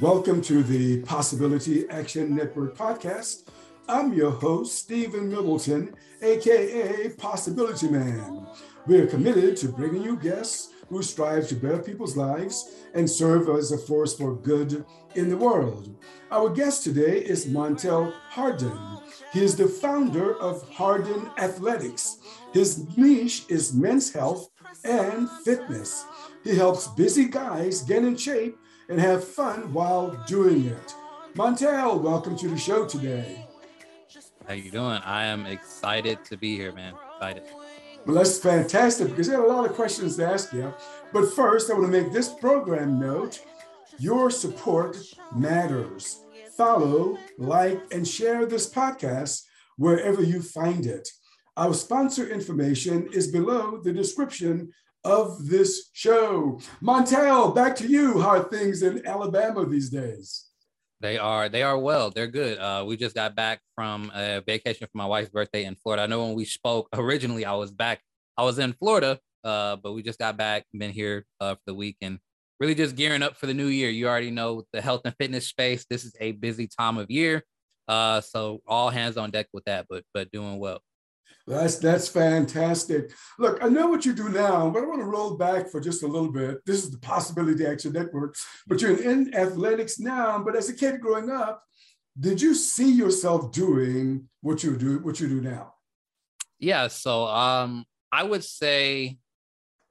Welcome to the Possibility Action Network podcast. I'm your host, Stephen Middleton, aka Possibility Man. We are committed to bringing you guests who strive to better people's lives and serve as a force for good in the world. Our guest today is Montel Hardin. He is the founder of Hardin Athletix. His niche is men's health and fitness. He helps busy guys get in shape and have fun while doing it. Montel, welcome to the show today. How you doing? I am excited to be here, man. Excited. Well, that's fantastic because I have a lot of questions to ask you. But first, I want to make this program note your support matters. Follow, like, and share this podcast wherever you find it. Our sponsor information is below the description of this show. Montel, back to you. How are things in Alabama these days? They are they are well. They're good. Uh, we just got back from a vacation for my wife's birthday in Florida. I know when we spoke originally, I was back. I was in Florida, uh, but we just got back. Been here uh, for the week and really just gearing up for the new year. You already know the health and fitness space. This is a busy time of year, uh, so all hands on deck with that. But but doing well. That's that's fantastic. Look, I know what you do now, but I want to roll back for just a little bit. This is the Possibility Action Network, but you're in athletics now. But as a kid growing up, did you see yourself doing what you do what you do now? Yeah, so um, I would say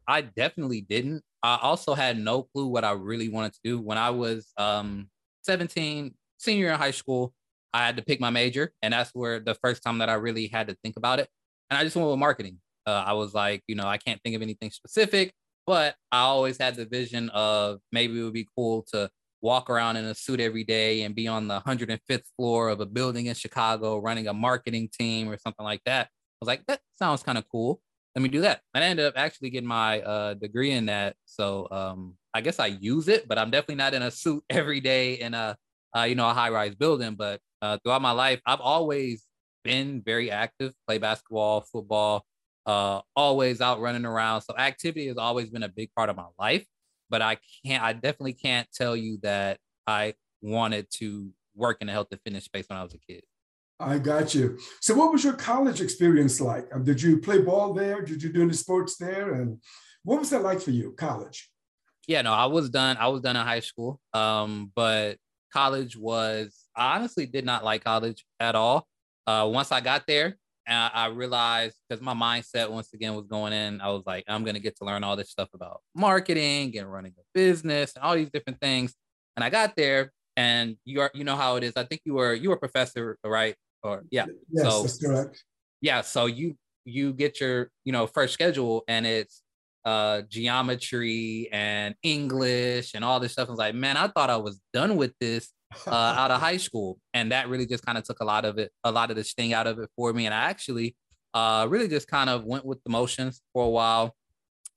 I definitely didn't. I also had no clue what I really wanted to do when I was um 17, senior in high school. I had to pick my major, and that's where the first time that I really had to think about it. And I just went with marketing. Uh, I was like, you know, I can't think of anything specific, but I always had the vision of maybe it would be cool to walk around in a suit every day and be on the 105th floor of a building in Chicago running a marketing team or something like that. I was like, that sounds kind of cool. Let me do that. And I ended up actually getting my uh, degree in that. So um, I guess I use it, but I'm definitely not in a suit every day in a uh, you know a high rise building. But uh, throughout my life, I've always been very active, play basketball, football, uh, always out running around. So activity has always been a big part of my life. But I can't, I definitely can't tell you that I wanted to work in the health and fitness space when I was a kid. I got you. So, what was your college experience like? Um, did you play ball there? Did you do any sports there? And what was that like for you, college? Yeah, no, I was done. I was done in high school. Um, but college was I honestly did not like college at all. Uh, once I got there, I, I realized because my mindset once again was going in, I was like, I'm gonna get to learn all this stuff about marketing and running a business and all these different things. And I got there, and you are, you know how it is. I think you were you were a professor, right? Or yeah, yes, so, that's correct. Yeah, so you you get your you know first schedule, and it's uh geometry and English and all this stuff. I was like, man, I thought I was done with this uh, out of high school, and that really just kind of took a lot of it, a lot of the sting out of it for me. And I actually uh, really just kind of went with the motions for a while,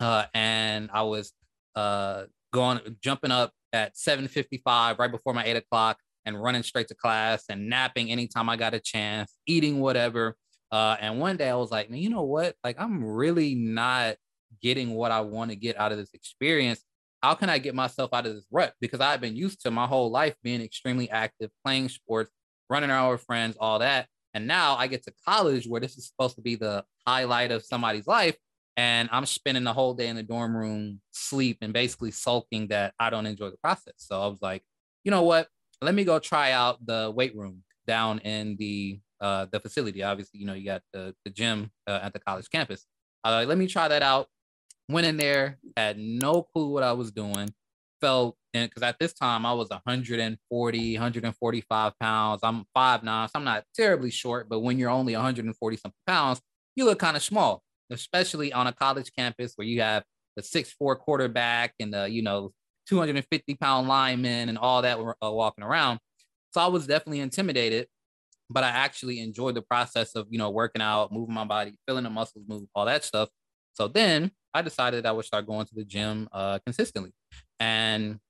uh, and I was uh, going jumping up at 7:55 right before my eight o'clock and running straight to class and napping anytime I got a chance, eating whatever. Uh, and one day I was like, man, you know what? Like I'm really not getting what I want to get out of this experience how can I get myself out of this rut? Because I've been used to my whole life being extremely active, playing sports, running around with friends, all that. And now I get to college where this is supposed to be the highlight of somebody's life. And I'm spending the whole day in the dorm room, sleep, and basically sulking that I don't enjoy the process. So I was like, you know what? Let me go try out the weight room down in the uh, the facility. Obviously, you know, you got the, the gym uh, at the college campus. Uh, let me try that out went in there, had no clue what I was doing. Felt and because at this time I was 140, 145 pounds. I'm five nine, so I'm not terribly short, but when you're only 140 something pounds, you look kind of small, especially on a college campus where you have the six four quarterback and the you know 250 pound lineman and all that were uh, walking around. So I was definitely intimidated, but I actually enjoyed the process of you know working out, moving my body, feeling the muscles move, all that stuff. So then I decided I would start going to the gym uh, consistently. And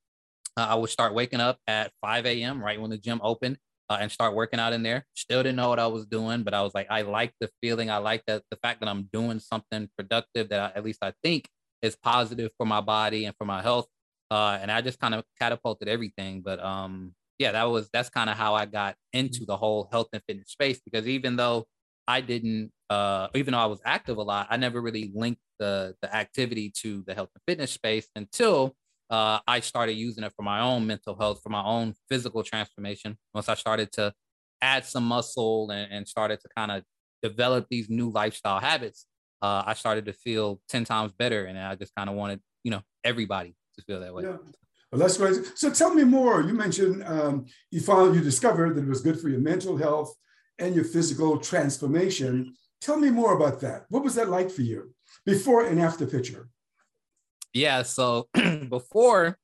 uh, I would start waking up at 5 a.m. right when the gym opened uh, and start working out in there. Still didn't know what I was doing, but I was like, I like the feeling. I like that the fact that I'm doing something productive that I, at least I think is positive for my body and for my health. uh, and I just kind of catapulted everything. But um, yeah, that was that's kind of how I got into the whole health and fitness space because even though I didn't, uh, even though I was active a lot, I never really linked the the activity to the health and fitness space until uh, I started using it for my own mental health, for my own physical transformation. Once I started to add some muscle and, and started to kind of develop these new lifestyle habits, uh, I started to feel 10 times better. And I just kind of wanted, you know, everybody to feel that way. Yeah. Well, that's great. So tell me more. You mentioned um, you found you discovered that it was good for your mental health and your physical transformation. Tell me more about that. What was that like for you before and after picture? Yeah. So before,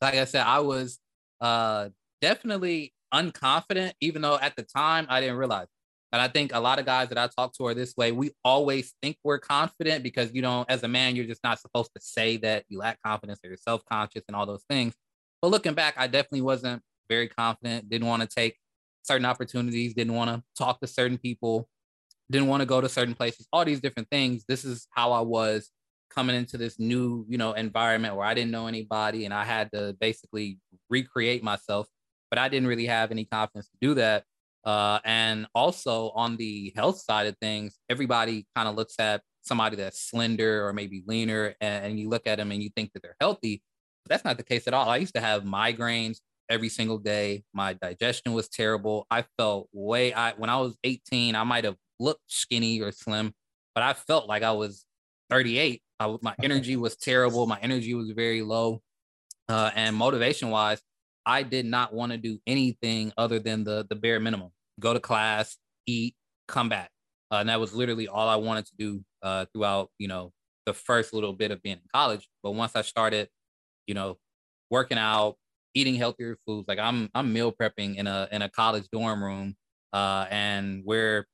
like I said, I was uh, definitely unconfident, even though at the time I didn't realize. And I think a lot of guys that I talk to are this way. We always think we're confident because you know, as a man, you're just not supposed to say that you lack confidence or you're self-conscious and all those things. But looking back, I definitely wasn't very confident, didn't want to take certain opportunities, didn't want to talk to certain people, didn't want to go to certain places, all these different things. This is how I was coming into this new, you know, environment where I didn't know anybody and I had to basically recreate myself, but I didn't really have any confidence to do that. Uh, and also on the health side of things, everybody kind of looks at somebody that's slender or maybe leaner, and, and you look at them and you think that they're healthy. But that's not the case at all. I used to have migraines every single day. My digestion was terrible. I felt way. I when I was 18, I might have looked skinny or slim, but I felt like I was 38. I, my energy was terrible. My energy was very low, uh, and motivation wise, I did not want to do anything other than the the bare minimum. Go to class, eat, come back. Uh, and that was literally all I wanted to do uh, throughout, you know, the first little bit of being in college. But once I started, you know, working out, eating healthier foods, like I'm I'm meal prepping in a in a college dorm room, uh, and we're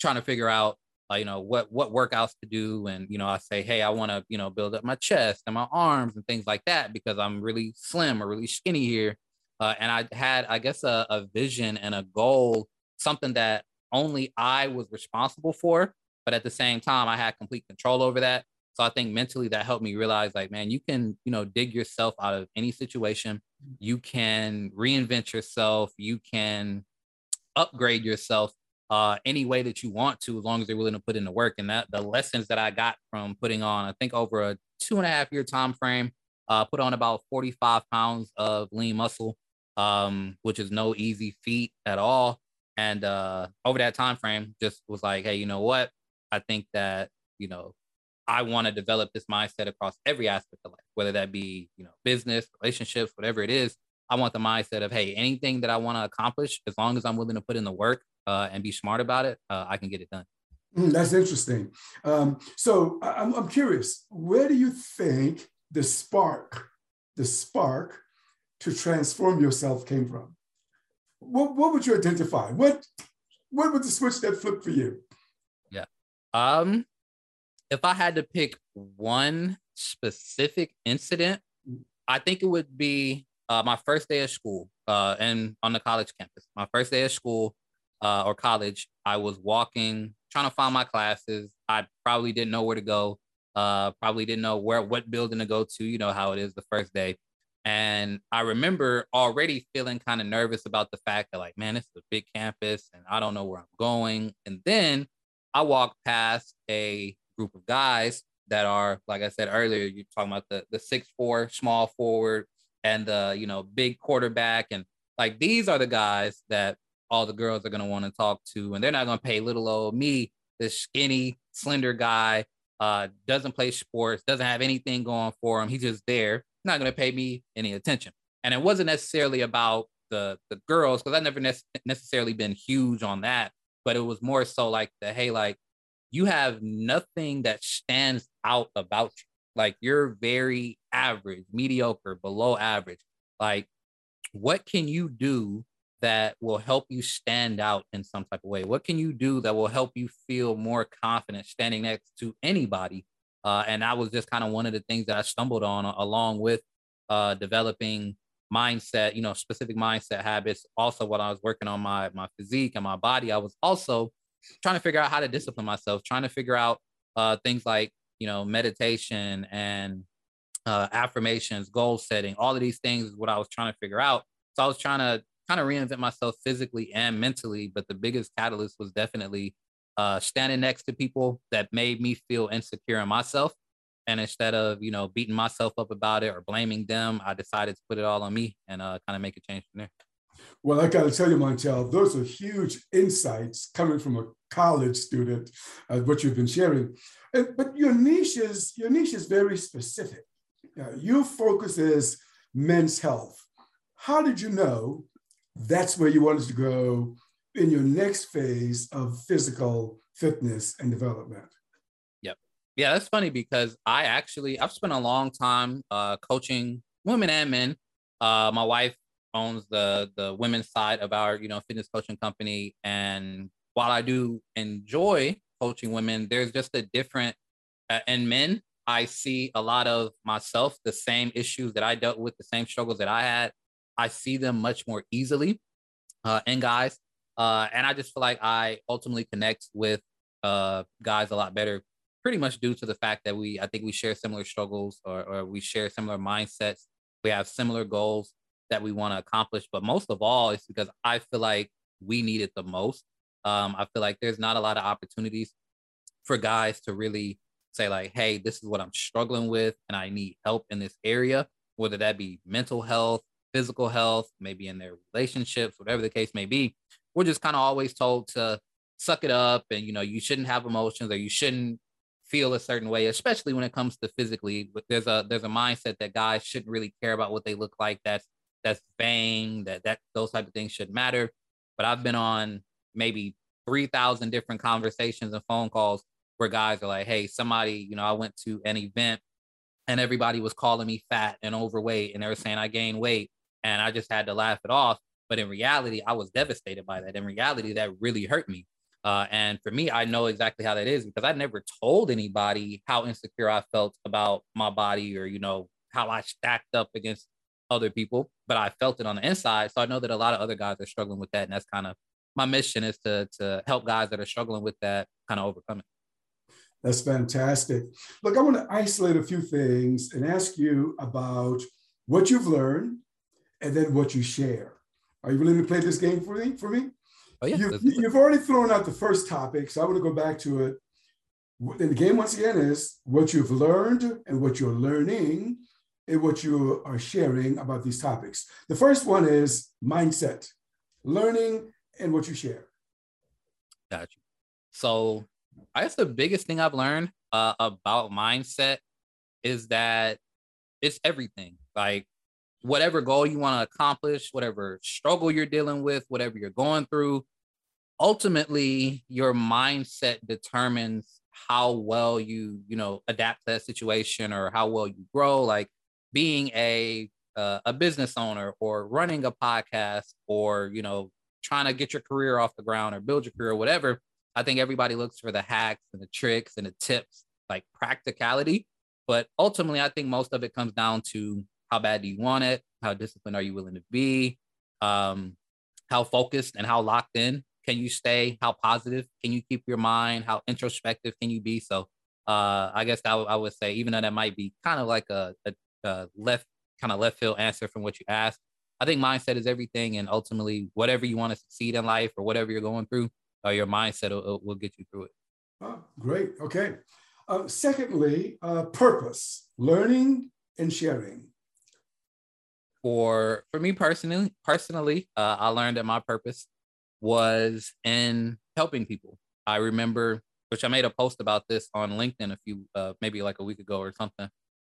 trying to figure out uh, you know what what workouts to do. And you know i say hey i want to you know build up my chest and my arms and things like that because i'm really slim or really skinny here. Uh, and i had i guess a, a vision and a goal something that only i was responsible for but at the same time i had complete control over that so i think mentally that helped me realize like man you can you know dig yourself out of any situation you can reinvent yourself you can upgrade yourself uh, any way that you want to, as long as they're willing to put in the work. And that the lessons that I got from putting on, I think over a two and a half year time frame, uh, put on about 45 pounds of lean muscle, um, which is no easy feat at all. And uh, over that time frame, just was like, hey, you know what? I think that you know I want to develop this mindset across every aspect of life, whether that be you know business, relationships, whatever it is. I want the mindset of hey, anything that I want to accomplish, as long as I'm willing to put in the work, uh, and be smart about it, uh, I can get it done. Mm, that's interesting. Um, so I'm, I'm curious, where do you think the spark, the spark to transform yourself came from? What, what would you identify? What, what would the switch that flipped for you? Yeah. Um, if I had to pick one specific incident. I think it would be uh, my first day of school uh, and on the college campus. My first day of school, uh, or college, I was walking, trying to find my classes. I probably didn't know where to go. Uh, probably didn't know where what building to go to. You know how it is the first day. And I remember already feeling kind of nervous about the fact that, like, man, this is a big campus and I don't know where I'm going. And then I walked past a group of guys that are, like I said earlier, you're talking about the the six four small forward and the you know big quarterback, and like these are the guys that all the girls are going to want to talk to, and they're not going to pay little old me, this skinny, slender guy, uh, doesn't play sports, doesn't have anything going for him. He's just there, not going to pay me any attention. And it wasn't necessarily about the the girls because I've never ne- necessarily been huge on that, but it was more so like the hey, like you have nothing that stands out about you. Like you're very average, mediocre, below average. Like, what can you do that will help you stand out in some type of way? What can you do that will help you feel more confident standing next to anybody? Uh, and that was just kind of one of the things that I stumbled on along with uh, developing mindset, you know, specific mindset habits. Also, while I was working on my my physique and my body, I was also trying to figure out how to discipline myself, trying to figure out uh, things like you know meditation and uh, affirmations, goal setting, all of these things is what I was trying to figure out. So I was trying to kind of reinvent myself physically and mentally. But the biggest catalyst was definitely uh, standing next to people that made me feel insecure in myself. And instead of you know beating myself up about it or blaming them, I decided to put it all on me and uh, kind of make a change from there. Well, I got to tell you, Montel, those are huge insights coming from a college student, uh, what you've been sharing. but your niche is your niche is very specific. Uh, your focus is men's health. How did you know that's where you wanted to go in your next phase of physical fitness and development? Yep. Yeah, that's funny because I actually I've spent a long time uh, coaching women and men. Uh, my wife owns the the women's side of our you know fitness coaching company, and while I do enjoy coaching women, there's just a different uh, in men I see a lot of myself, the same issues that I dealt with, the same struggles that I had. I see them much more easily uh, in guys. Uh, and I just feel like I ultimately connect with uh, guys a lot better, pretty much due to the fact that we, I think we share similar struggles or, or we share similar mindsets. We have similar goals that we want to accomplish. But most of all, it's because I feel like we need it the most. Um, I feel like there's not a lot of opportunities for guys to really say like, hey, this is what I'm struggling with and I need help in this area, whether that be mental health, physical health, maybe in their relationships, whatever the case may be. We're just kind of always told to suck it up and you know, you shouldn't have emotions or you shouldn't feel a certain way, especially when it comes to physically. But there's a there's a mindset that guys shouldn't really care about what they look like. That's that's vain, that that those type of things should matter. But I've been on maybe 3,000 different conversations and phone calls where guys are like, hey, somebody, you know, I went to an event and everybody was calling me fat and overweight and they were saying I gained weight and I just had to laugh it off. But in reality, I was devastated by that. In reality, that really hurt me. Uh, and for me, I know exactly how that is because I never told anybody how insecure I felt about my body or, you know, how I stacked up against other people, but I felt it on the inside. So I know that a lot of other guys are struggling with that. And that's kind of my mission is to, to help guys that are struggling with that kind of overcome it. That's fantastic. Look, I want to isolate a few things and ask you about what you've learned and then what you share. Are you willing to play this game for me? For me? Oh, yeah. You've, you've already thrown out the first topic, so I want to go back to it. And the game, once again, is what you've learned and what you're learning and what you are sharing about these topics. The first one is mindset, learning, and what you share. Gotcha. So I guess the biggest thing I've learned uh, about mindset is that it's everything. Like whatever goal you want to accomplish, whatever struggle you're dealing with, whatever you're going through, ultimately your mindset determines how well you, you know, adapt to that situation or how well you grow. Like being a uh, a business owner or running a podcast or you know trying to get your career off the ground or build your career or whatever I think everybody looks for the hacks and the tricks and the tips, like practicality. But ultimately, I think most of it comes down to how bad do you want it? How disciplined are you willing to be? Um, how focused and how locked in can you stay? How positive can you keep your mind? How introspective can you be? So uh, I guess I, w- I would say, even though that might be kind of like a, a, a left kind of left field answer from what you asked, I think mindset is everything. And ultimately, whatever you want to succeed in life or whatever you're going through, uh, your mindset will, will get you through it. Oh, great. Okay. Uh, secondly, uh, purpose, learning and sharing. For for me personally, personally, uh, I learned that my purpose was in helping people. I remember, which I made a post about this on LinkedIn a few, uh, maybe like a week ago or something.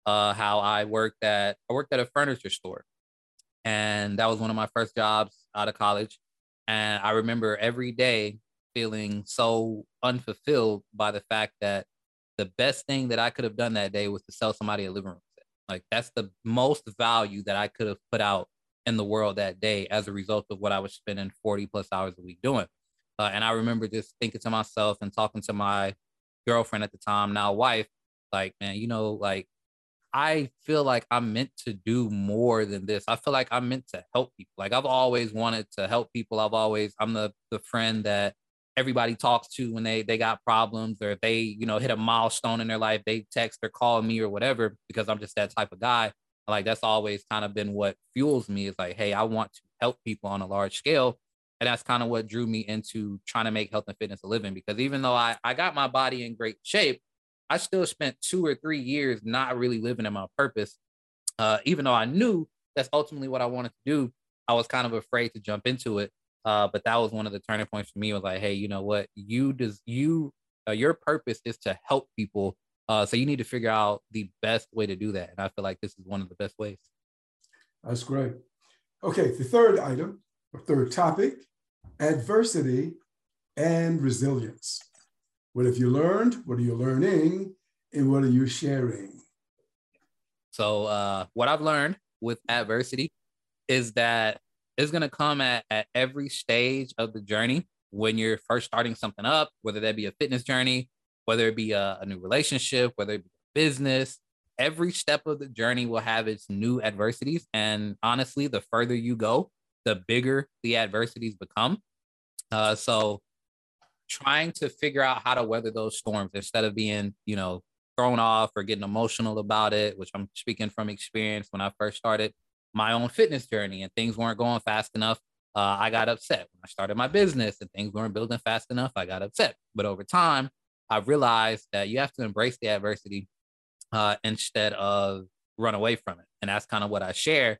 Uh, how I worked at I worked at a furniture store, and that was one of my first jobs out of college. And I remember every day feeling so unfulfilled by the fact that the best thing that I could have done that day was to sell somebody a living room set. Like that's the most value that I could have put out in the world that day as a result of what I was spending 40 plus hours a week doing. Uh, and I remember just thinking to myself and talking to my girlfriend at the time, now wife, like, man, you know, like I feel like I'm meant to do more than this. I feel like I'm meant to help people. Like I've always wanted to help people. I've always, I'm the the friend that everybody talks to when they they got problems or if they you know hit a milestone in their life they text or call me or whatever because i'm just that type of guy like that's always kind of been what fuels me is like hey i want to help people on a large scale and that's kind of what drew me into trying to make health and fitness a living because even though i i got my body in great shape i still spent two or three years not really living in my purpose uh, even though i knew that's ultimately what i wanted to do i was kind of afraid to jump into it uh, but that was one of the turning points for me. Was like, hey, you know what? You does you uh, your purpose is to help people. Uh, so you need to figure out the best way to do that. And I feel like this is one of the best ways. That's great. Okay, the third item, or third topic, adversity and resilience. What have you learned? What are you learning? And what are you sharing? So, uh, what I've learned with adversity is that it's going to come at, at every stage of the journey when you're first starting something up, whether that be a fitness journey, whether it be a, a new relationship, whether it be a business. Every step of the journey will have its new adversities. And honestly, the further you go, the bigger the adversities become. Uh, so trying to figure out how to weather those storms instead of being, you know, thrown off or getting emotional about it, which I'm speaking from experience when I first started my own fitness journey and things weren't going fast enough, uh, I got upset. When I started my business and things weren't building fast enough, I got upset. But over time, I realized that you have to embrace the adversity uh, instead of run away from it. And that's kind of what I share.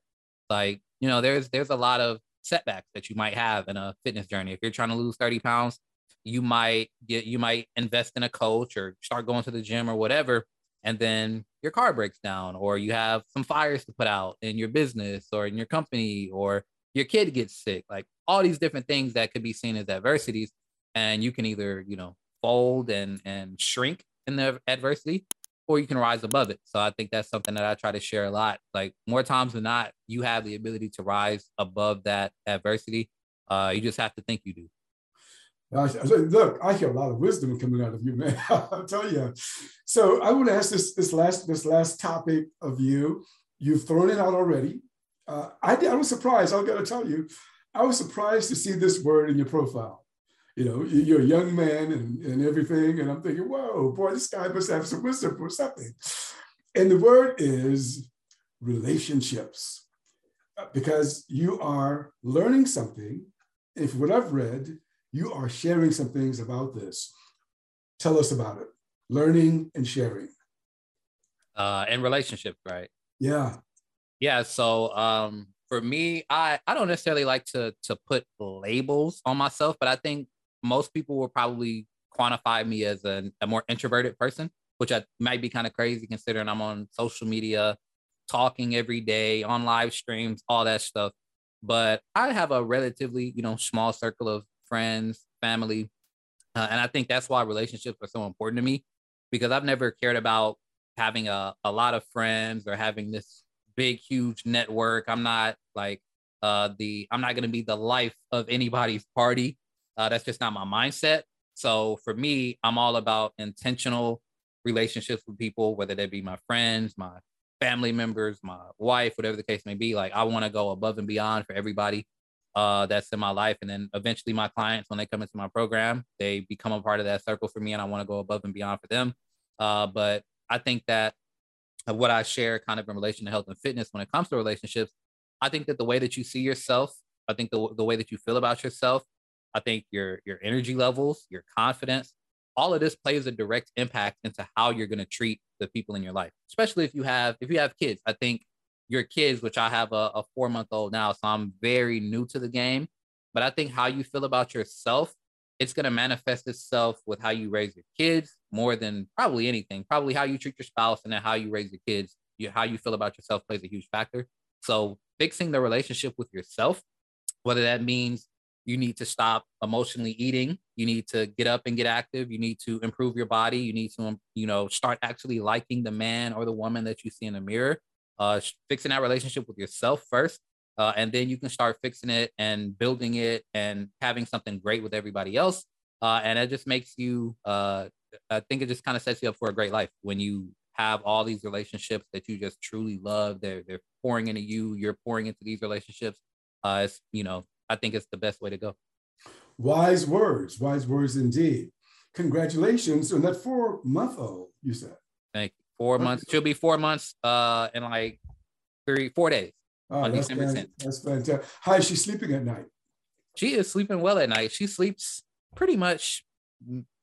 Like, you know, there's there's a lot of setbacks that you might have in a fitness journey. If you're trying to lose 30 pounds, you might get you might invest in a coach or start going to the gym or whatever and then your car breaks down or you have some fires to put out in your business or in your company or your kid gets sick like all these different things that could be seen as adversities. And you can either you know fold and and shrink in the adversity or you can rise above it. So i think that's something that i try to share a lot. Like more times than not you have the ability to rise above that adversity. Uh, you just have to think you do I, said, look, I hear a lot of wisdom coming out of you, man. I'll tell you. So I want to ask this this last this last topic of you. You've thrown it out already. Uh, I, I was surprised. I've got to tell you, I was surprised to see this word in your profile. You know, you're a young man and, and everything, and I'm thinking, whoa, boy, this guy must have some wisdom or something. And the word is relationships, uh, because you are learning something. If what I've read, you are sharing some things about this. Tell us about it. Learning and sharing. Uh, in relationships, right? Yeah. Yeah. So um, for me, I I don't necessarily like to to put labels on myself, but I think most people will probably quantify me as a, a more introverted person, which I might be kind of crazy considering I'm on social media, talking every day on live streams, all that stuff. But I have a relatively, you know, small circle of friends, family. Uh, and I think that's why relationships are so important to me because I've never cared about having a, a lot of friends or having this big, huge network. I'm not like uh, the, I'm not going to be the life of anybody's party. Uh, that's just not my mindset. So for me, I'm all about intentional relationships with people, whether they be my friends, my family members, my wife, whatever the case may be. Like I want to go above and beyond for everybody uh, that's in my life. And then eventually my clients, when they come into my program, they become a part of that circle for me and I want to go above and beyond for them. Uh, but I think that what I share kind of in relation to health and fitness when it comes to relationships, I think that the way that you see yourself, I think the, the way that you feel about yourself, I think your your energy levels, your confidence, all of this plays a direct impact into how you're going to treat the people in your life. Especially if you have if you have kids. I think your kids, which I have a, a four month old now, so I'm very new to the game. But I think how you feel about yourself, it's going to manifest itself with how you raise your kids more than probably anything. Probably how you treat your spouse and then how you raise your kids. You, how you feel about yourself plays a huge factor. So fixing the relationship with yourself, whether that means you need to stop emotionally eating you need to get up and get active you need to improve your body you need to um, you know start actually liking the man or the woman that you see in the mirror uh, fixing that relationship with yourself first. Uh, and then you can start fixing it and building it and having something great with everybody else. Uh, and it just makes you, uh, I think it just kind of sets you up for a great life when you have all these relationships that you just truly love. They're, they're pouring into you, you're pouring into these relationships. Uh, it's, you know, I think it's the best way to go. Wise words, wise words indeed. Congratulations on that four month old, you said. Thank you. Four months. She'll be four months uh in like three, four days. Oh, that's, fan- that's fantastic. How is she sleeping at night? She is sleeping well at night. She sleeps pretty much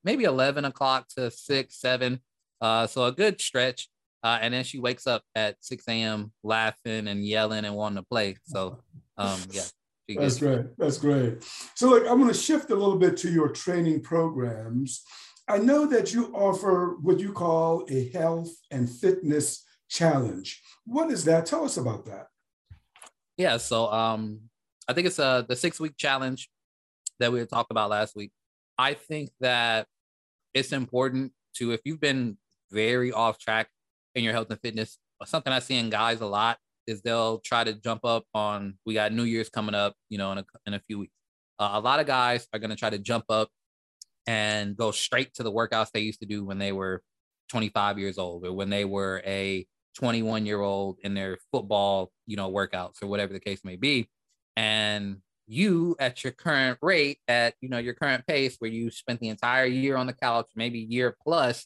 maybe 11 o'clock to 6, 7. Uh, so a good stretch. Uh, and then she wakes up at 6 a.m. laughing and yelling and wanting to play. So, um, yeah. That's great. That's great. So, look, I'm going to shift a little bit to your training programs. I know that you offer what you call a health and fitness challenge. What is that? Tell us about that. Yeah. So, um, I think it's uh, the six week challenge that we talked about last week. I think that it's important to, if you've been very off track in your health and fitness, something I see in guys a lot is they'll try to jump up on, we got New Year's coming up, you know, in a, in a few weeks. Uh, a lot of guys are going to try to jump up and go straight to the workouts they used to do when they were 25 years old or when they were a 21 year old in their football, you know, workouts or whatever the case may be. And you at your current rate at you know your current pace where you spent the entire year on the couch maybe year plus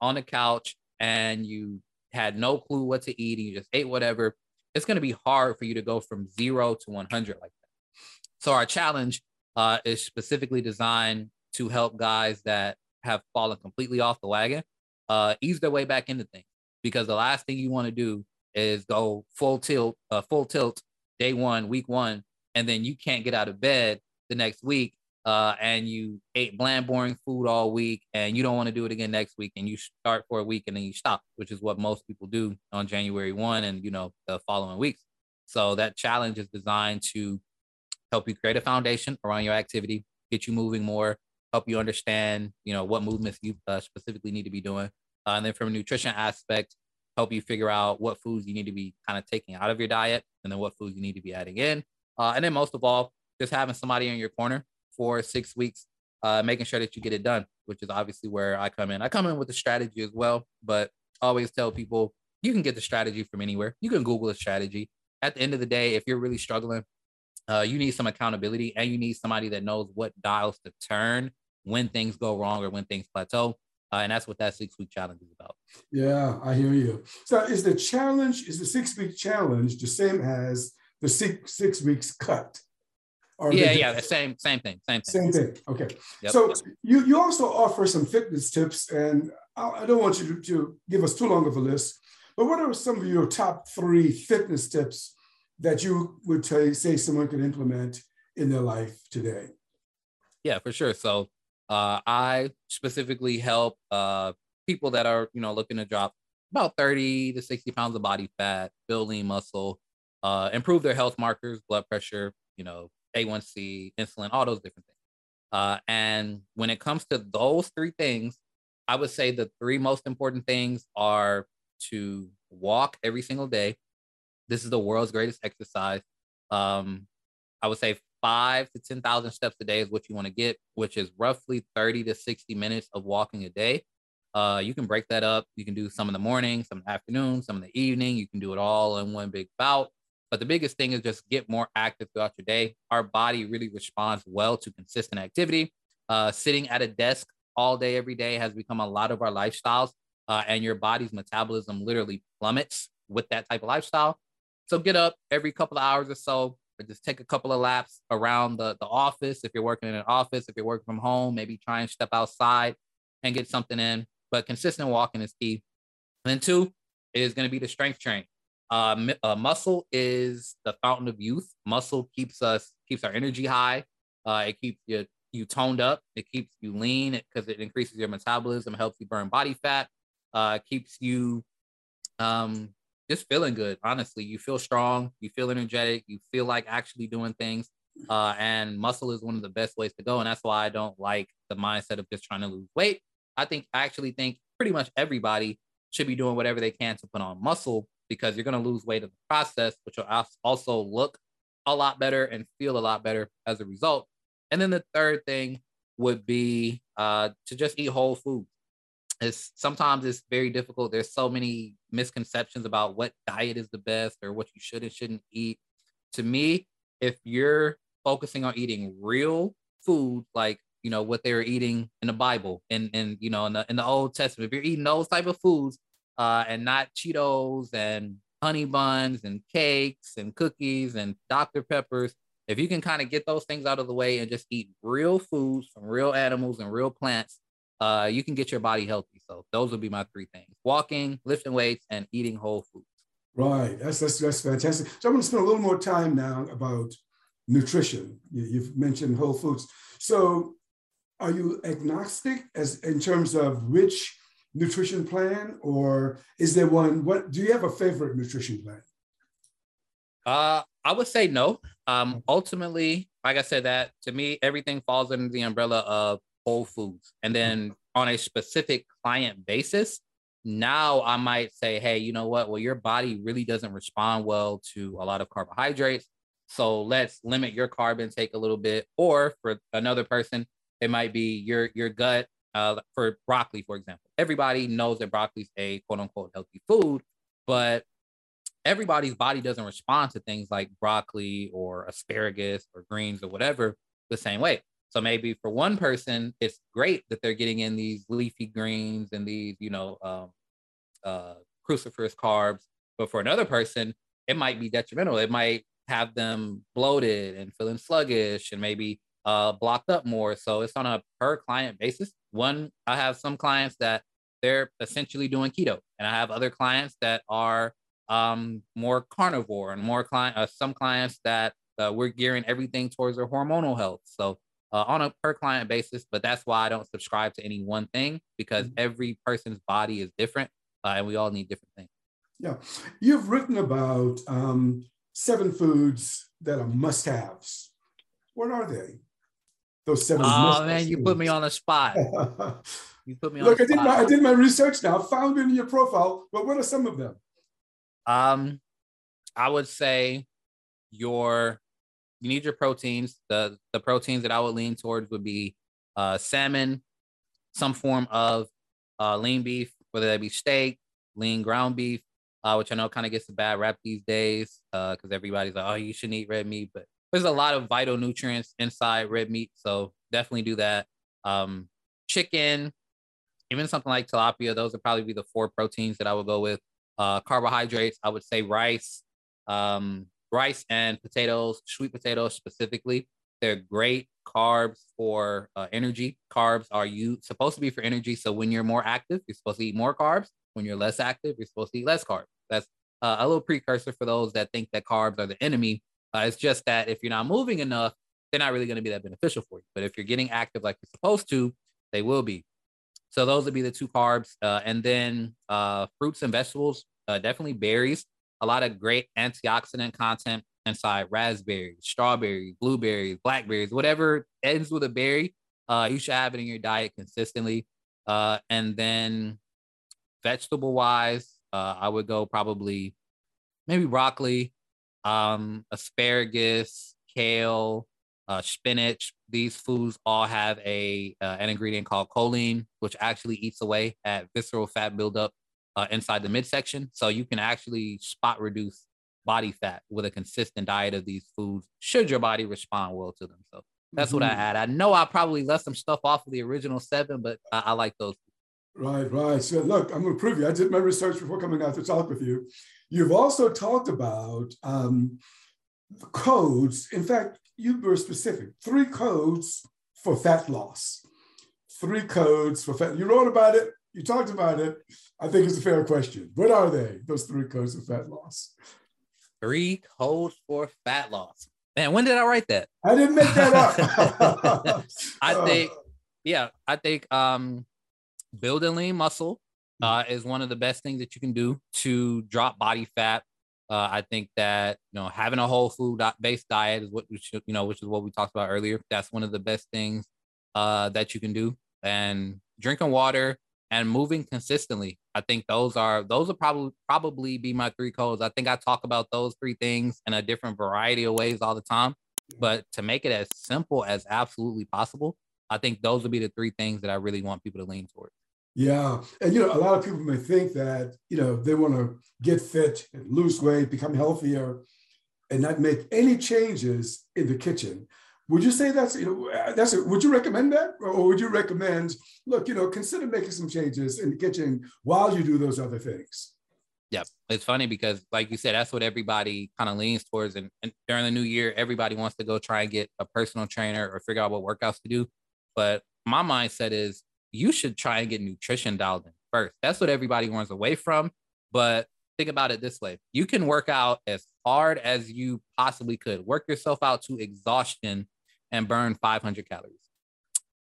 on the couch and you had no clue what to eat and you just ate whatever it's going to be hard for you to go from zero to 100 like that so our challenge uh, is specifically designed to help guys that have fallen completely off the wagon uh, ease their way back into things because the last thing you want to do is go full tilt uh, full tilt day one week one and then you can't get out of bed the next week uh, and you ate bland, boring food all week, and you don't want to do it again next week, and you start for a week and then you stop, which is what most people do on January one and you know the following weeks. So that challenge is designed to help you create a foundation around your activity, get you moving more, help you understand you know what movements you uh, specifically need to be doing, uh, and then from a nutrition aspect, help you figure out what foods you need to be kind of taking out of your diet, and then what foods you need to be adding in uh, and then most of all, just having somebody in your corner for six weeks, uh, making sure that you get it done, which is obviously where I come in. I come in with a strategy as well, but always tell people you can get the strategy from anywhere. You can Google a strategy. At the end of the day, if you're really struggling, uh, you need some accountability and you need somebody that knows what dials to turn when things go wrong or when things plateau. Uh, and that's what that six week challenge is about. Yeah, I hear you. So, is the challenge, is the six week challenge the same as the six six weeks cut. yeah, yeah, the same same thing, same thing. Same thing. Okay. Yep. So you you also offer some fitness tips, and I, I don't want you to, to give us too long of a list, but what are some of your top three fitness tips that you would t- say someone could implement in their life today? Yeah, for sure. So uh, I specifically help uh, people that are you know looking to drop about 30 to 60 pounds of body fat, building muscle, uh, improve their health markers, blood pressure, you know, A1C, insulin, all those different things. Uh, and when it comes to those three things, I would say the three most important things are to walk every single day. This is the world's greatest exercise. Um, I would say five to 10,000 steps a day is what you want to get, which is roughly 30 to 60 minutes of walking a day. Uh, you can break that up. You can do some in the morning, some in the afternoon, some in the evening. You can do it all in one big bout. But the biggest thing is just get more active throughout your day. Our body really responds well to consistent activity. Uh, sitting at a desk all day, every day has become a lot of our lifestyles, uh, and your body's metabolism literally plummets with that type of lifestyle. So get up every couple of hours or so, or just take a couple of laps around the, the office. If you're working in an office, if you're working from home, maybe try and step outside and get something in. But consistent walking is key. And then two is going to be the strength train. Uh, uh, muscle is the fountain of youth. Muscle keeps us keeps our energy high. Uh, it keeps you you toned up. It keeps you lean because it, it, increases your metabolism, helps you burn body fat. Uh, keeps you um, just feeling good. Honestly, you feel strong. You feel energetic. You feel like actually doing things. Uh, and muscle is one of the best ways to go. And that's why I don't like the mindset of just trying to lose weight. I think I actually think pretty much everybody should be doing whatever they can to put on muscle because you're going to lose weight in the process, which will also look a lot better and feel a lot better as a result. And then the third thing would be uh, to just eat whole foods. It's sometimes it's very difficult. There's so many misconceptions about what diet is the best or what you should and shouldn't eat. To me, if you're focusing on eating real food like you know what they were eating in the Bible and and you know in the in the Old Testament. If you're eating those type of foods uh, and not Cheetos and honey buns and cakes and cookies and Dr. Peppers, if you can kind of get those things out of the way and just eat real foods from real animals and real plants, uh, you can get your body healthy. So those would be my three things: walking, lifting weights, and eating whole foods. Right. That's that's that's fantastic. So I'm going to spend a little more time now about nutrition. You, have mentioned whole foods. So are you agnostic as in terms of which nutrition plan, or is there one? What do you have a favorite nutrition plan? Uh, I would say no. Um, ultimately, like I said, that to me, everything falls under the umbrella of whole foods. And then on a specific client basis, now I might say, hey, you know what? Well, your body really doesn't respond well to a lot of carbohydrates. So let's limit your carb intake a little bit. Or for another person, it might be your your gut. Uh, for broccoli, for example, everybody knows that broccoli is a quote unquote healthy food, but everybody's body doesn't respond to things like broccoli or asparagus or greens or whatever the same way. So maybe for one person, it's great that they're getting in these leafy greens and these, you know, um, uh, cruciferous carbs. But for another person, it might be detrimental. It might have them bloated and feeling sluggish and maybe uh, blocked up more. So it's on a per client basis. One, I have some clients that they're essentially doing keto, and I have other clients that are um, more carnivore, and more client, uh, some clients that uh, we're gearing everything towards their hormonal health. So uh, on a per client basis, but that's why I don't subscribe to any one thing because mm-hmm. every person's body is different, uh, and we all need different things. Yeah, you've written about um, seven foods that are must-haves. What are they? those seven. Oh man, you put me on the spot. you put me on. Look, I did my I did my research now. Found it in your profile, but what are some of them? Um, I would say your you need your proteins. The the proteins that I would lean towards would be uh, salmon, some form of uh, lean beef, whether that be steak, lean ground beef, uh, which I know kind of gets a bad rap these days because uh, everybody's like, oh, you shouldn't eat red meat, but there's a lot of vital nutrients inside red meat, so definitely do that. Um, chicken, even something like tilapia, those would probably be the four proteins that I would go with. Uh, carbohydrates, I would say rice, um, rice and potatoes, sweet potatoes specifically. They're great carbs for uh, energy. Carbs are you supposed to be for energy. So when you're more active, you're supposed to eat more carbs. When you're less active, you're supposed to eat less carbs. That's uh, a little precursor for those that think that carbs are the enemy. Uh, it's just that if you're not moving enough, they're not really going to be that beneficial for you. But if you're getting active like you're supposed to, they will be. So those would be the two carbs. Uh, and then uh, fruits and vegetables, uh, definitely berries. A lot of great antioxidant content inside raspberries, strawberries, blueberries, blackberries, whatever ends with a berry. Uh, you should have it in your diet consistently. Uh, and then vegetable wise, uh, I would go probably maybe broccoli, um, asparagus, kale, uh, spinach. These foods all have a uh, an ingredient called choline, which actually eats away at visceral fat buildup uh, inside the midsection. So you can actually spot reduce body fat with a consistent diet of these foods, should your body respond well to them. So that's mm-hmm. what I mm-hmm. I know I probably left some stuff off of the original seven, but I, I like those. Right, right. So look, I'm going to prove you. I did my research before coming out to talk with you. You've also talked about um, codes. In fact, you were specific. Three codes for fat loss. Three codes for fat. You wrote about it. You talked about it. I think it's a fair question. What are they? Those three codes of fat loss. Three codes for fat loss. Man, when did I write that? I didn't make that up. I think, yeah, I think um, building lean muscle uh, is one of the best things that you can do to drop body fat. Uh, I think that you know having a whole food based diet is what we should, you know, which is what we talked about earlier. That's one of the best things uh, that you can do. And drinking water and moving consistently. I think those are those will probably probably be my three codes. I think I talk about those three things in a different variety of ways all the time. But to make it as simple as absolutely possible, I think those would be the three things that I really want people to lean towards. Yeah. And, you know, a lot of people may think that, you know, they want to get fit and lose weight, become healthier, and not make any changes in the kitchen. Would you say that's you know that's would you recommend that, or would you recommend look you know consider making some changes in the kitchen while you do those other things? Yeah, it's funny because like you said, that's what everybody kind of leans towards, and, and during the new year, everybody wants to go try and get a personal trainer or figure out what workouts to do. But my mindset is you should try and get nutrition dialed in first. That's what everybody runs away from. But think about it this way you can work out as hard as you possibly could, work yourself out to exhaustion and burn 500 calories.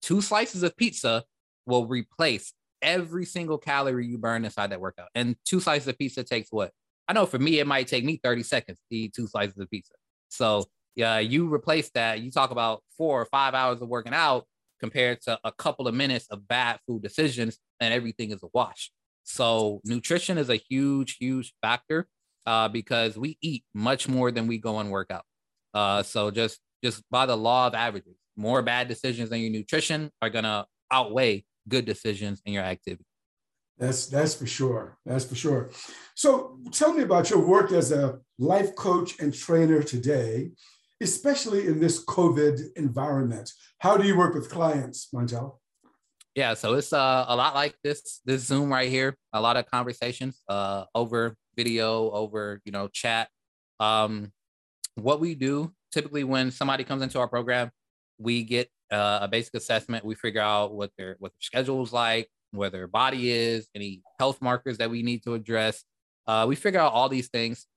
Two slices of pizza will replace every single calorie you burn inside that workout. And two slices of pizza takes what? I know for me, it might take me 30 seconds to eat two slices of pizza. So, yeah, you replace that, you talk about four or five hours of working out compared to a couple of minutes of bad food decisions, and everything is a wash. So, nutrition is a huge, huge factor uh, because we eat much more than we go and work out. Uh, so, just just by the law of averages, more bad decisions in your nutrition are gonna outweigh good decisions in your activity. That's that's for sure. That's for sure. So tell me about your work as a life coach and trainer today, especially in this COVID environment. How do you work with clients, Montel? Yeah, so it's uh, a lot like this this Zoom right here. A lot of conversations uh, over video, over you know chat. Um, what we do typically when somebody comes into our program, we get uh, a basic assessment. We figure out what their what their schedule is like, where their body is, any health markers that we need to address. Uh, we figure out all these things,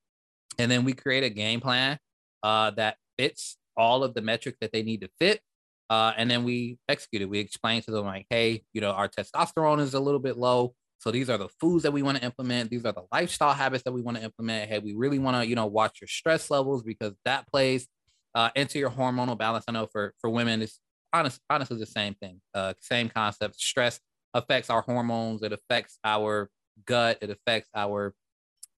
and then we create a game plan uh, that fits all of the metrics that they need to fit. Uh, and then we execute it. We explain to them like, hey, you know, our testosterone is a little bit low. So these are the foods that we want to implement. These are the lifestyle habits that we want to implement. Hey, we really want to, you know, watch your stress levels because that plays uh, into your hormonal balance. I know for for women, it's honest, honestly the same thing. Uh, same concept. Stress affects our hormones. It affects our gut. It affects our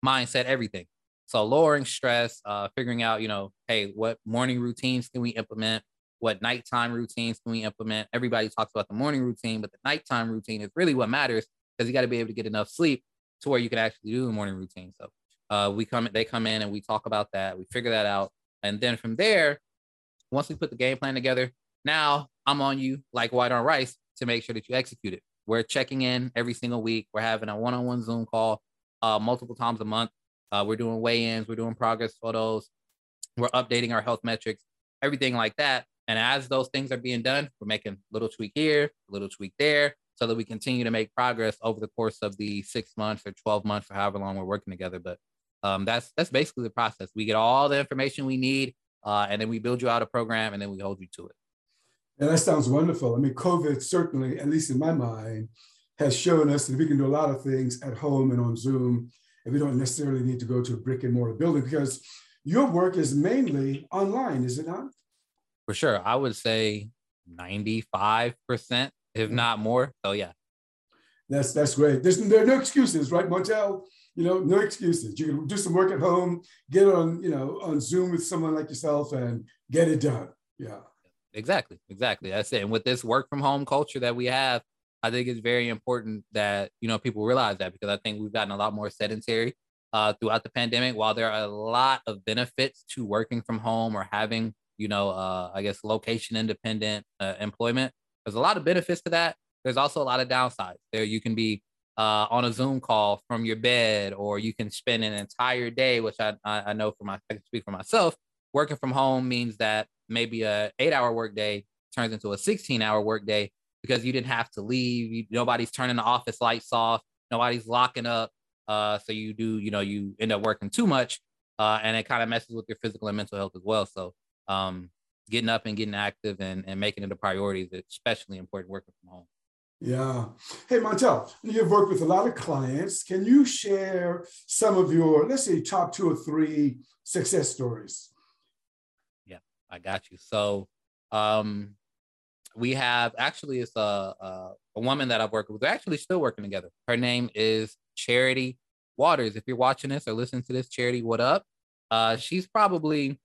mindset. Everything. So lowering stress, uh, figuring out, you know, hey, what morning routines can we implement? What nighttime routines can we implement? Everybody talks about the morning routine, but the nighttime routine is really what matters because you got to be able to get enough sleep to where you can actually do the morning routine. So uh, we come, they come in and we talk about that. We figure that out. And then from there, once we put the game plan together, now I'm on you like white on rice to make sure that you execute it. We're checking in every single week. We're having a one-on-one Zoom call uh, multiple times a month. Uh, we're doing weigh-ins. We're doing progress photos. We're updating our health metrics, everything like that. And as those things are being done, we're making little tweak here, a little tweak there, so that we continue to make progress over the course of the six months or 12 months or however long we're working together. But um, that's that's basically the process. We get all the information we need, uh, and then we build you out a program, and then we hold you to it. And that sounds wonderful. I mean, COVID certainly, at least in my mind, has shown us that we can do a lot of things at home and on Zoom, and we don't necessarily need to go to a brick and mortar building because your work is mainly online, is it not? For sure, I would say ninety-five percent, if not more. So yeah, that's that's great. There's there are no excuses, right, Montel? You know, no excuses. You can do some work at home, get on, you know, on Zoom with someone like yourself and get it done. Yeah. Exactly. Exactly. That's it. And with this work from home culture that we have, I think it's very important that, you know, people realize that because I think we've gotten a lot more sedentary uh, throughout the pandemic. While there are a lot of benefits to working from home or having, you know, uh, I guess location independent uh, employment, there's a lot of benefits to that. There's also a lot of downsides. There you can be uh, on a Zoom call from your bed, or you can spend an entire day, which I, I know for my, I can speak for myself. Working from home means that maybe a eight hour workday turns into a 16 hour workday because you didn't have to leave. You, nobody's turning the office lights off. Nobody's locking up. Uh, so you do, you know, you end up working too much, uh, and it kind of messes with your physical and mental health as well. So, um, getting up and getting active and, and making it a priority is especially important working from home. Yeah. Hey, Montel, you've worked with a lot of clients. Can you share some of your, let's say, top two or three success stories? Yeah, I got you. So, um, we have actually it's a, a, a woman that I've worked with. We're actually still working together. Her name is Charity Waters. If you're watching this or listening to this, Charity, what up? Uh, she's probably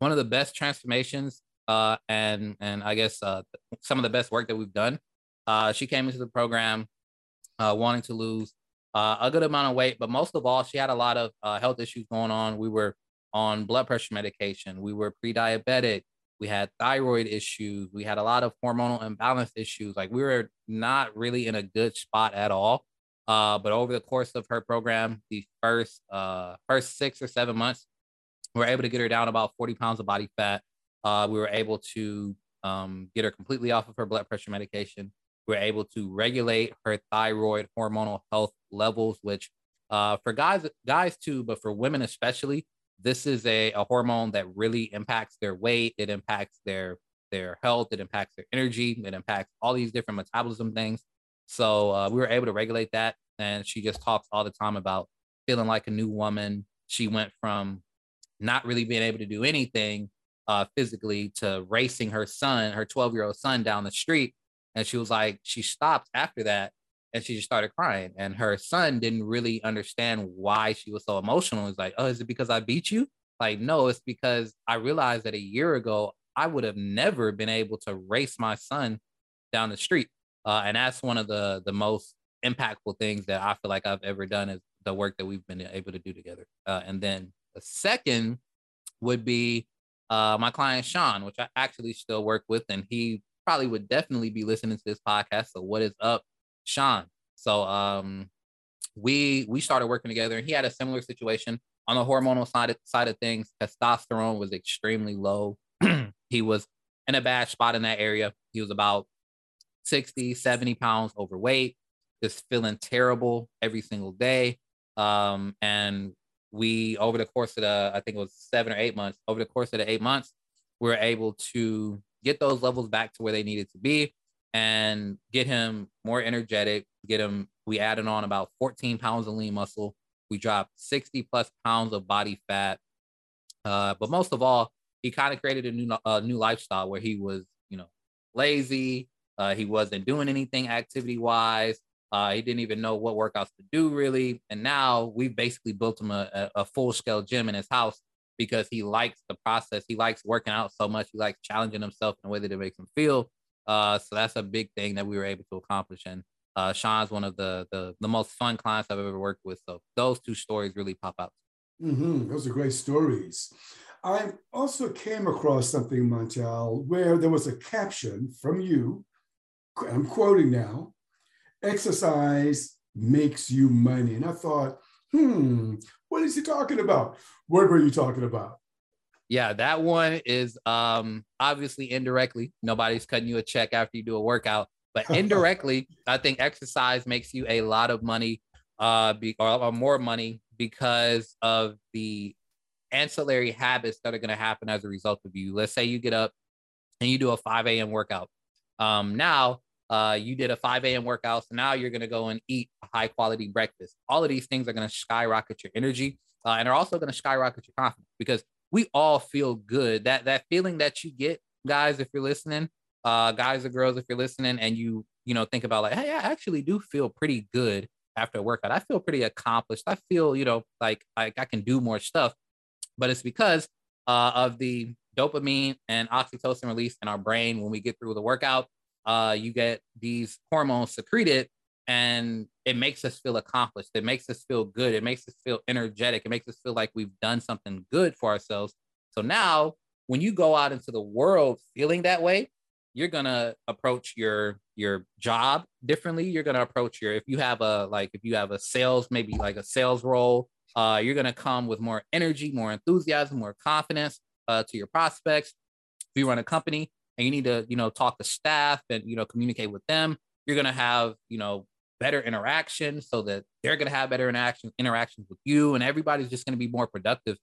one of the best transformations uh, and and I guess uh, some of the best work that we've done uh, she came into the program uh, wanting to lose uh, a good amount of weight, but most of all, she had a lot of uh, health issues going on. We were on blood pressure medication. We were pre-diabetic. we had thyroid issues, we had a lot of hormonal imbalance issues. Like we were not really in a good spot at all. Uh, but over the course of her program, the first uh, first six or seven months, we were able to get her down about 40 pounds of body fat. We were able to um, get her completely off of her blood pressure medication. We were able to regulate her thyroid hormonal health levels, which uh, for guys, guys too, but for women especially, this is a, a hormone that really impacts their weight. It impacts their their health. It impacts their energy. It impacts all these different metabolism things. So uh, we were able to regulate that. And she just talks all the time about feeling like a new woman. She went from not really being able to do anything uh, physically to racing her son, her 12 year old son, down the street. And she was like, she stopped after that and she just started crying. And her son didn't really understand why she was so emotional. He's like, oh, is it because I beat you? Like, no, it's because I realized that a year ago, I would have never been able to race my son down the street. Uh, and that's one of the the most impactful things that I feel like I've ever done is the work that we've been able to do together. Uh, and then the second would be uh, my client Sean, which I actually still work with, and he probably would definitely be listening to this podcast. So what is up, Sean? So um, we we started working together, and he had a similar situation on the hormonal side of, side of things. Testosterone was extremely low. he was in a bad spot in that area. He was about 60, 70 pounds overweight, just feeling terrible every single day. Um, and we over the course of the i think it was seven or eight months over the course of the eight months we are able to get those levels back to where they needed to be and get him more energetic get him we added on about 14 pounds of lean muscle. We dropped 60 plus pounds of body fat. Uh, but most of all he kind of created a new uh, new lifestyle where he was you know lazy. Uh, he wasn't doing anything activity wise uh, he didn't even know what workouts to do really. And now we've basically built him a, a full scale gym in his house because he likes the process. He likes working out so much. He likes challenging himself in a way that it makes him feel. Uh, so that's a big thing that we were able to accomplish. And uh, Sean's one of the, the the most fun clients I've ever worked with. So those two stories really pop out. Mm-hmm. Those are great stories. I also came across something, Montel, where there was a caption from you. I'm quoting now exercise makes you money. And I thought, hmm, what is he talking about? What were you talking about? Yeah, that one is um obviously indirectly. Nobody's cutting you a check after you do a workout, but indirectly, I think exercise makes you a lot of money, uh, be, or, or more money because of the ancillary habits that are going to happen as a result of you. Let's say you get up and you do a 5 a.m. workout. Um, now uh, you did a 5 a.m. workout, so now you're going to go and eat a high quality breakfast. All of these things are going to skyrocket your energy, uh, and are also going to skyrocket your confidence because we all feel good. That that feeling that you get, guys, if you're listening, uh, guys or girls, if you're listening, and you you know think about like, hey, I actually do feel pretty good after a workout. I feel pretty accomplished. I feel you know like I, I can do more stuff, but it's because uh, of the dopamine and oxytocin release in our brain when we get through the workout uh, you get these hormones secreted and it makes us feel accomplished. It makes us feel good. It makes us feel energetic. It makes us feel like we've done something good for ourselves. So now, when you go out into the world feeling that way, you're gonna approach your your job differently. You're gonna approach your if you have a like if you have a sales maybe like a sales role, uh, you're gonna come with more energy, more enthusiasm, more confidence uh, to your prospects. If you run a company, and you need to you know talk to staff and you know communicate with them you're going to have you know better interaction so that they're going to have better interaction interactions with you and everybody's just going to be more productive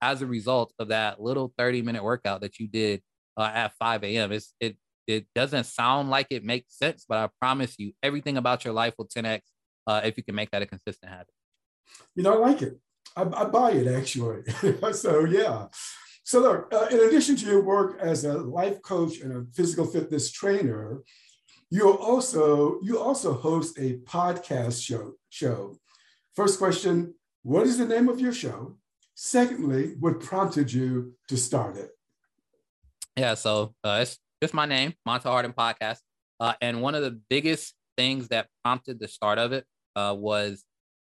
as a result of that little 30 minute workout that you did uh, at 5 a.m it's it it doesn't sound like it makes sense but i promise you everything about your life will 10x uh, if you can make that a consistent habit. You know i like it. I, I buy it actually. So yeah so look, uh, in addition to your work as a life coach and a physical fitness trainer, you also you also host a podcast show. Show. First question: What is the name of your show? Secondly, what prompted you to start it? Yeah, so uh, it's just my name, Montel Hardin Podcast, uh, and one of the biggest things that prompted the start of it uh, was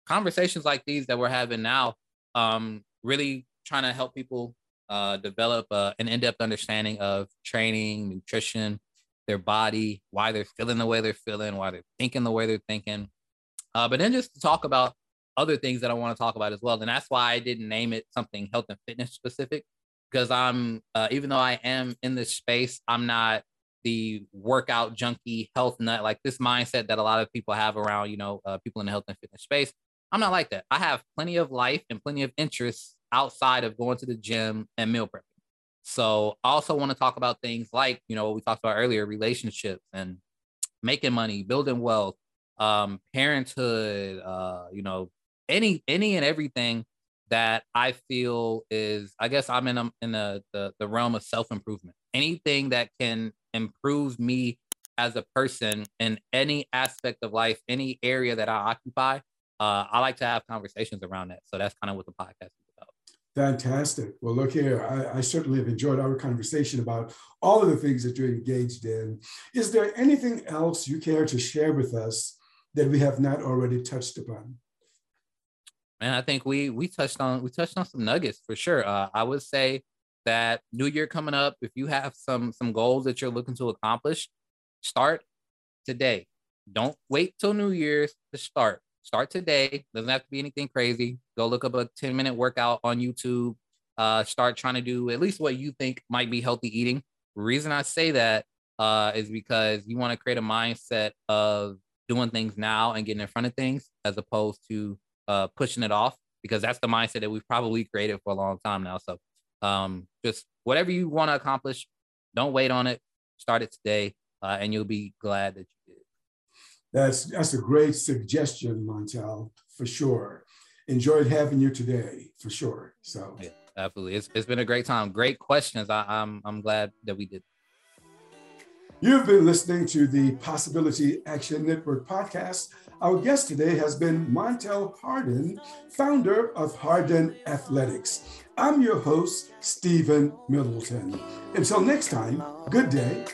conversations like these that we're having now. Um, really trying to help people uh, develop uh, an in-depth understanding of training, nutrition, their body, why they're feeling the way they're feeling, why they're thinking the way they're thinking. Uh, but then just to talk about other things that I want to talk about as well. And that's why I didn't name it something health and fitness specific because I'm, uh, even though I am in this space, I'm not the workout junkie health nut, like this mindset that a lot of people have around, you know, uh, people in the health and fitness space. I'm not like that. I have plenty of life and plenty of interests outside of going to the gym and meal prepping. So I also want to talk about things like, you know, what we talked about earlier, relationships and making money, building wealth, um, parenthood, uh, you know, any any and everything that I feel is, I guess I'm in a, in a, the the realm of self improvement. Anything that can improve me as a person in any aspect of life, any area that I occupy, uh, I like to have conversations around that. So that's kind of what the podcast is. Fantastic. Well, look here, I, I, certainly have enjoyed our conversation about all of the things that you're engaged in. Is there anything else you care to share with us that we have not already touched upon? Man, I think we we touched on we touched on some nuggets for sure. Uh, I would say that New Year coming up, if you have some some goals that you're looking to accomplish, start today. Don't wait till New Year's to start. Start today. Doesn't have to be anything crazy. Go look up a 10 minute workout on YouTube. Uh, start trying to do at least what you think might be healthy eating. Reason I say that uh, is because you want to create a mindset of doing things now and getting in front of things as opposed to uh, pushing it off because that's the mindset that we've probably created for a long time now. So um, just whatever you want to accomplish, don't wait on it. Start it today, uh, and you'll be glad that. That's that's a great suggestion, Montel, for sure. Enjoyed having you today, for sure. So yeah, absolutely, it's, it's been a great time. Great questions. I, I'm I'm glad that we did. You've been listening to the Possibility Action Network podcast. Our guest today has been Montel Hardin, founder of Hardin Athletix. I'm your host, Stephen Middleton. Until next time, good day.